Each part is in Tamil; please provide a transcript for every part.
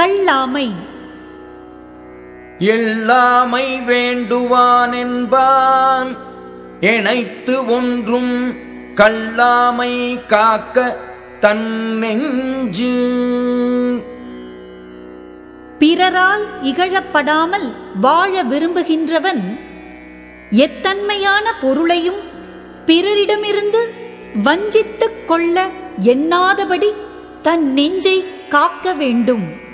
கள்ளாமை எள்ளாமை வேண்டுவான் என்பான் எனைத்து ஒன்றும் கள்ளாமை காக்க தன் நெஞ்சு பிறரால் இகழப்படாமல் வாழ விரும்புகின்றவன் எத்தன்மையான பொருளையும் பிறரிடமிருந்து வஞ்சித்துக் கொள்ள எண்ணாதபடி தன் நெஞ்சை காக்க வேண்டும்.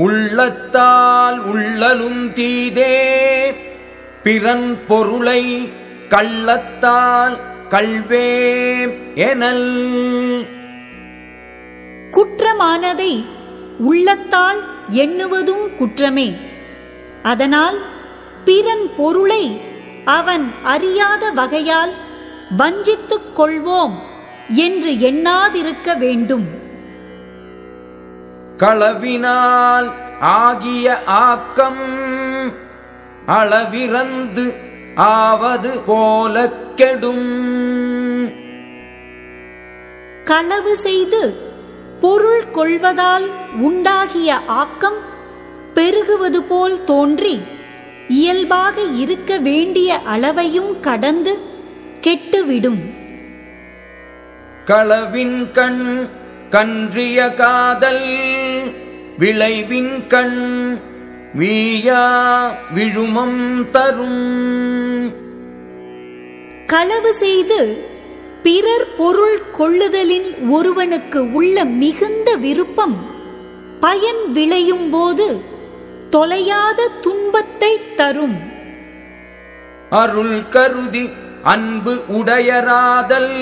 உள்ளத்தால் உள்ளலும் தீதே. பிறன் பொருளை கள்ளத்தால் கல்வே எனல். குற்றமானதை உள்ளத்தால் எண்ணுவதும் குற்றமே. அதனால் பிறன் பொருளை அவன் அறியாத வகையால் வஞ்சித்துக் கொள்வோம் என்று எண்ணாதிருக்க வேண்டும். களவினால் ஆகிய ஆக்கம் அளவிறந்து ஆவது போல கெடும். களவு செய்து பொருள் கொள்வதால் உண்டாகிய ஆக்கம் பெருகுவது போல் தோன்றி இயல்பாக இருக்க வேண்டிய அளவையும் கடந்து கெட்டுவிடும். களவின் கண் கன்றிய காதல் விளைவின் கண் வீயா விழுமம் தரும். களவு செய்து பிறர் பொருள் கொள்ளுதலின் ஒருவனுக்கு உள்ள மிகுந்த விருப்பம் பயன் விளையும் போது தொலையாத துன்பத்தை தரும். அருள் கருதி அன்பு உடையராதல்.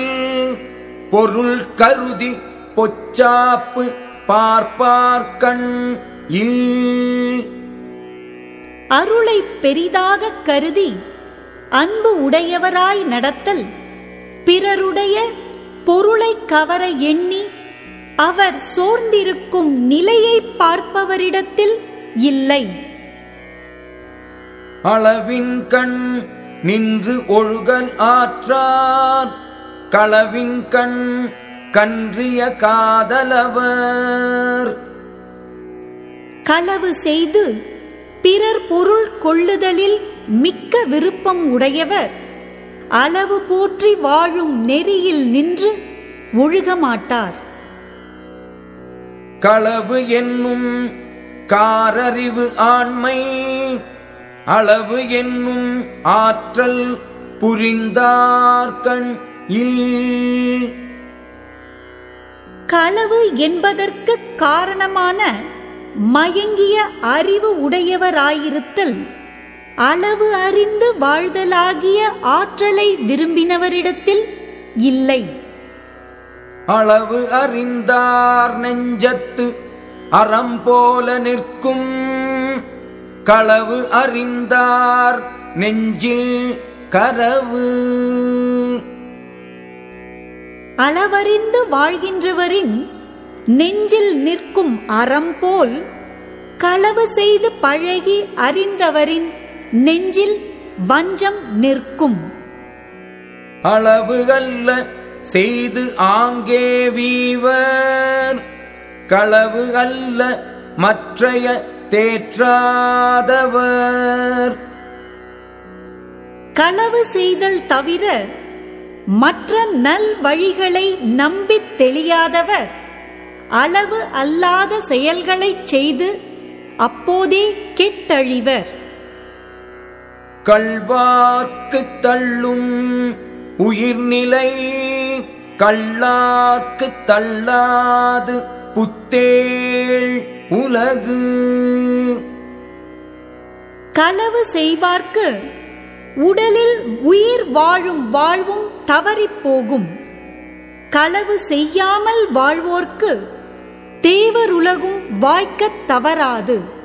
பொருள் கருதி பொச்சாப்பு பார்ப்பார்கண் இல். அருளை பெரிதாக கருதி அன்பு உடையவராய் நடத்தல் பிறருடைய பொருளை கவர எண்ணி அவர் சோர்ந்திருக்கும் நிலையை பார்ப்பவரிடத்தில் இல்லை. அளவின் கண் நின்று ஒழுகல் ஆற்றார். களவின் கண் கன்றிய காதலவர். களவு செய்து பிறர் பொருள் கொள்ளுதலில் மிக்க விருப்பம் உடையவர். அளவு போற்றி வாழும் நெறியில் நின்று ஒழுக மாட்டார். களவு என்னும் காரறிவு ஆண்மை. அளவு என்னும் ஆற்றல் புரிந்தார்கண் இல். களவு என்பதற்கு காரணமான மயங்கிய அறிவு உடையவராயிருத்தல் அளவு அறிந்து வாழ்தலாகிய ஆற்றலை விரும்பினவரிடத்தில் இல்லை. அளவு அறிந்தார் நெஞ்சத்து அறம் போல நிற்கும். களவு அறிந்தார் நெஞ்சில் கரவு. அளவறிந்து வாழ்கின்றவரின் நெஞ்சில் நிற்கும் அறம் போல் களவு செய்து பழகி அறிந்தவரின் நெஞ்சில் வஞ்சம் நிற்கும். அளவு அல்ல செய்து ஆங்கே வீவர். களவு அல்ல மற்றைய தேற்றாதவர். களவு செய்தல் தவிர மற்ற நல் வழிகளை நம்பித் தெளியாதவர் அளவு அல்லாத செயல்களைச் செய்து அப்போதே கெட்டழிவர். கள்வார்க்கு தள்ளும் உயிர்நிலை கள்ளார்க்கு தள்ளாது புத்தேள் உலகு. களவு செய்வார்க்கு உடலில் உயிர் வாழும் வாழ்வும் தவறிப் போகும். களவு செய்யாமல் வாழ்வோர்க்கு தேவருலகும் வாய்க்கத் தவறாது.